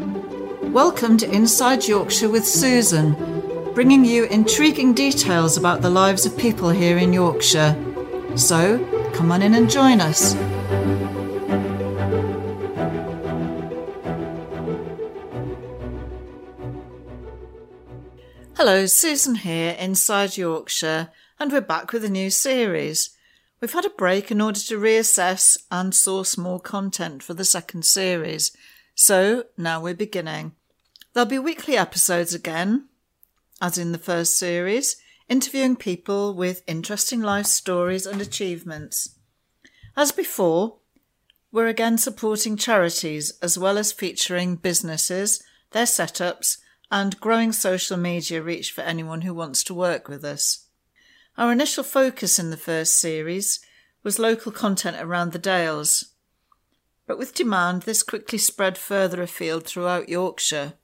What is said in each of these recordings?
Welcome to Inside Yorkshire with Susan, bringing you intriguing details about the lives of people here in Yorkshire. So, come on in and join us. Hello, Susan here, Inside Yorkshire, and we're back with a new series. We've had a break in order to reassess and source more content for the second series, so now we're beginning. There'll be weekly episodes again, as in the first series, interviewing people with interesting life stories and achievements. As before, we're again supporting charities as well as featuring businesses, their setups, and growing social media reach for anyone who wants to work with us. Our initial focus in the first series was local content around the Dales, but with demand, this quickly spread further afield throughout Yorkshire.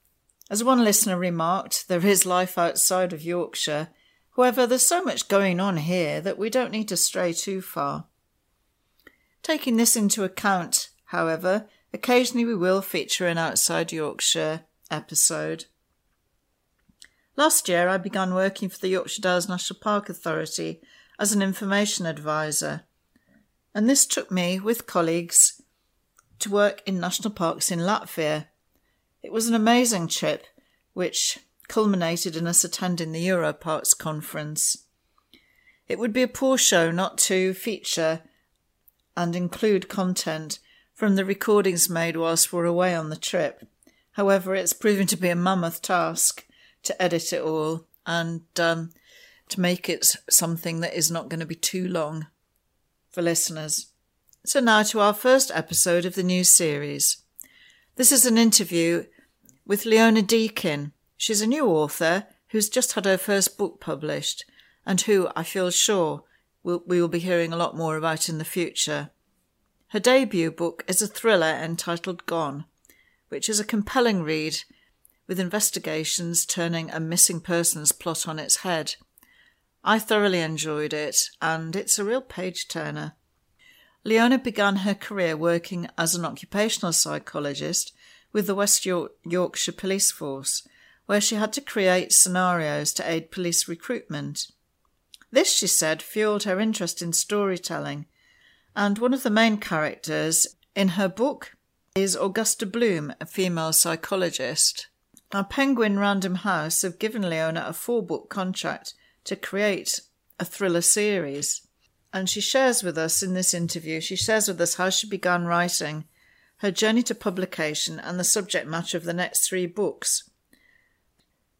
As one listener remarked, there is life outside of Yorkshire. However, there's so much going on here that we don't need to stray too far. Taking this into account, however, occasionally we will feature an outside Yorkshire episode. Last year, I began working for the Yorkshire Dales National Park Authority as an information advisor, and this took me with colleagues to work in national parks in Latvia it was an amazing trip, which culminated in us attending the Europarks conference. It would be a poor show not to feature and include content from the recordings made whilst we're away on the trip. However, it's proven to be a mammoth task to edit it all and um, to make it something that is not going to be too long for listeners. So, now to our first episode of the new series. This is an interview with Leona Deakin. She's a new author who's just had her first book published and who I feel sure we'll, we will be hearing a lot more about in the future. Her debut book is a thriller entitled Gone, which is a compelling read with investigations turning a missing persons plot on its head. I thoroughly enjoyed it, and it's a real page turner. Leona began her career working as an occupational psychologist with the West York- Yorkshire Police Force, where she had to create scenarios to aid police recruitment. This, she said, fueled her interest in storytelling, and one of the main characters in her book is Augusta Bloom, a female psychologist. Our Penguin Random House have given Leona a four book contract to create a thriller series. And she shares with us in this interview, she shares with us how she began writing her journey to publication, and the subject matter of the next three books.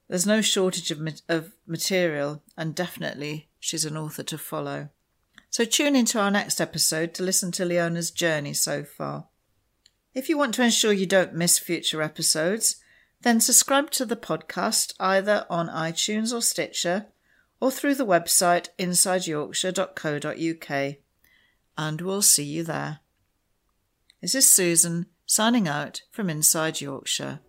There's no shortage of, of material, and definitely she's an author to follow. So tune into our next episode to listen to Leona's journey so far. If you want to ensure you don't miss future episodes, then subscribe to the podcast either on iTunes or Stitcher or through the website insideyorkshire.co.uk. And we'll see you there. This is Susan signing out from Inside Yorkshire.